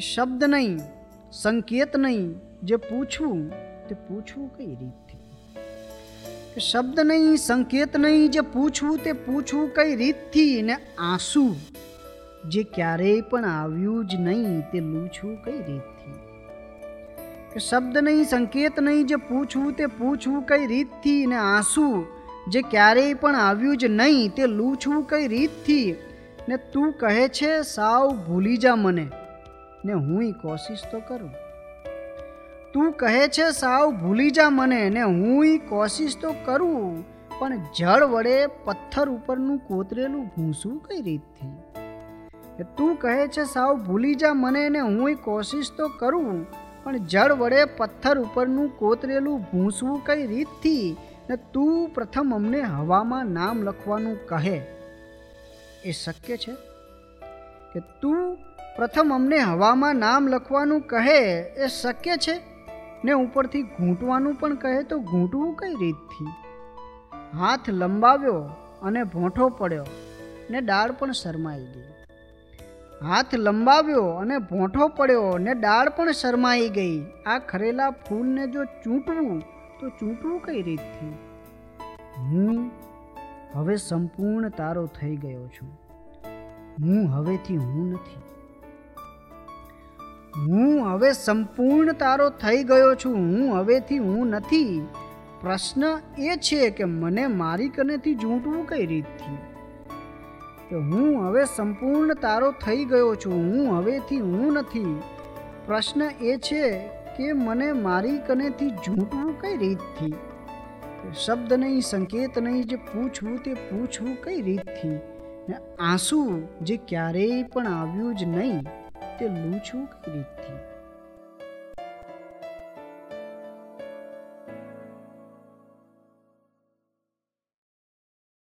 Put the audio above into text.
શબ્દ નહીં, સંકેત નહીં, જે પૂછવું તે પૂછવું કઈ રીતથી શબ્દ નહીં, સંકેત નહીં, જે પૂછવું તે પૂછવું કઈ રીતથી? ને આંસુ જે ક્યારેય પણ આવ્યું જ નહીં, તે લૂછવું કઈ રીતથી? શબ્દ નહીં, સંકેત નહીં, જે પૂછવું તે પૂછવું કઈ રીતથી? ને આંસુ જે ક્યારેય પણ આવ્યું જ નહીં, તે લૂછવું કઈ રીતથી? ને તું કહે છે, સાવ ભૂલી જા મને. ને હુંય કોશિશ તો કરું. તું કહે છે સાવ ભૂલી જા મને ને હુંય કોશિશ તો કરું, પણ જળ વડે પથ્થર ઉપરનું કોતરેલું ભૂંસવું કઈ રીતથી? તું કહે છે સાવ ભૂલી જા મને ને હુંય કોશિશ તો કરું, પણ જળ વડે પથ્થર ઉપરનું કોતરેલું ભૂંસવું કઈ રીતથી? ને તું પ્રથમ અમને હવામાં નામ લખવાનું કહે. એ શક્ય છે? કે તું પ્રથમ અમને હવામાં નામ લખવાનું કહે એ શક્ય છે? ને ઉપરથી ઘૂંટવાનું પણ કહે તો ઘૂંટવું કઈ રીતથી? હાથ લંબાવ્યો અને ભોંઠો પડ્યો ને ડાળ પણ શરમાઈ ગઈ. હાથ લંબાવ્યો અને ભોંઠો પડ્યો ને ડાળ પણ શરમાઈ ગઈ. આ ખરેલા ફૂલને જો ચૂંટવું તો ચૂંટવું કઈ રીતથી? હું હવે સંપૂર્ણ તારો થઈ ગયો છું. હું હવેથી હું નથી. હું હવે સંપૂર્ણ તારો થઈ ગયો છું, હું હવેથી હું નથી. પ્રશ્ન એ છે કે મને મારી કનેથી ઝૂંટવું કઈ રીતથી? કે હું હવે સંપૂર્ણ તારો થઈ ગયો છું, હું હવેથી હું નથી. પ્રશ્ન એ છે કે મને મારી કનેથી ઝૂંટવું કઈ રીતથી? શબ્દ નહીં, સંકેત નહીં, જે પૂછવું તે પૂછવું કઈ રીતથી? ને આંસુ જે ક્યારેય પણ આવ્યું જ નહીં તે લૂછું કઈ રીતથી.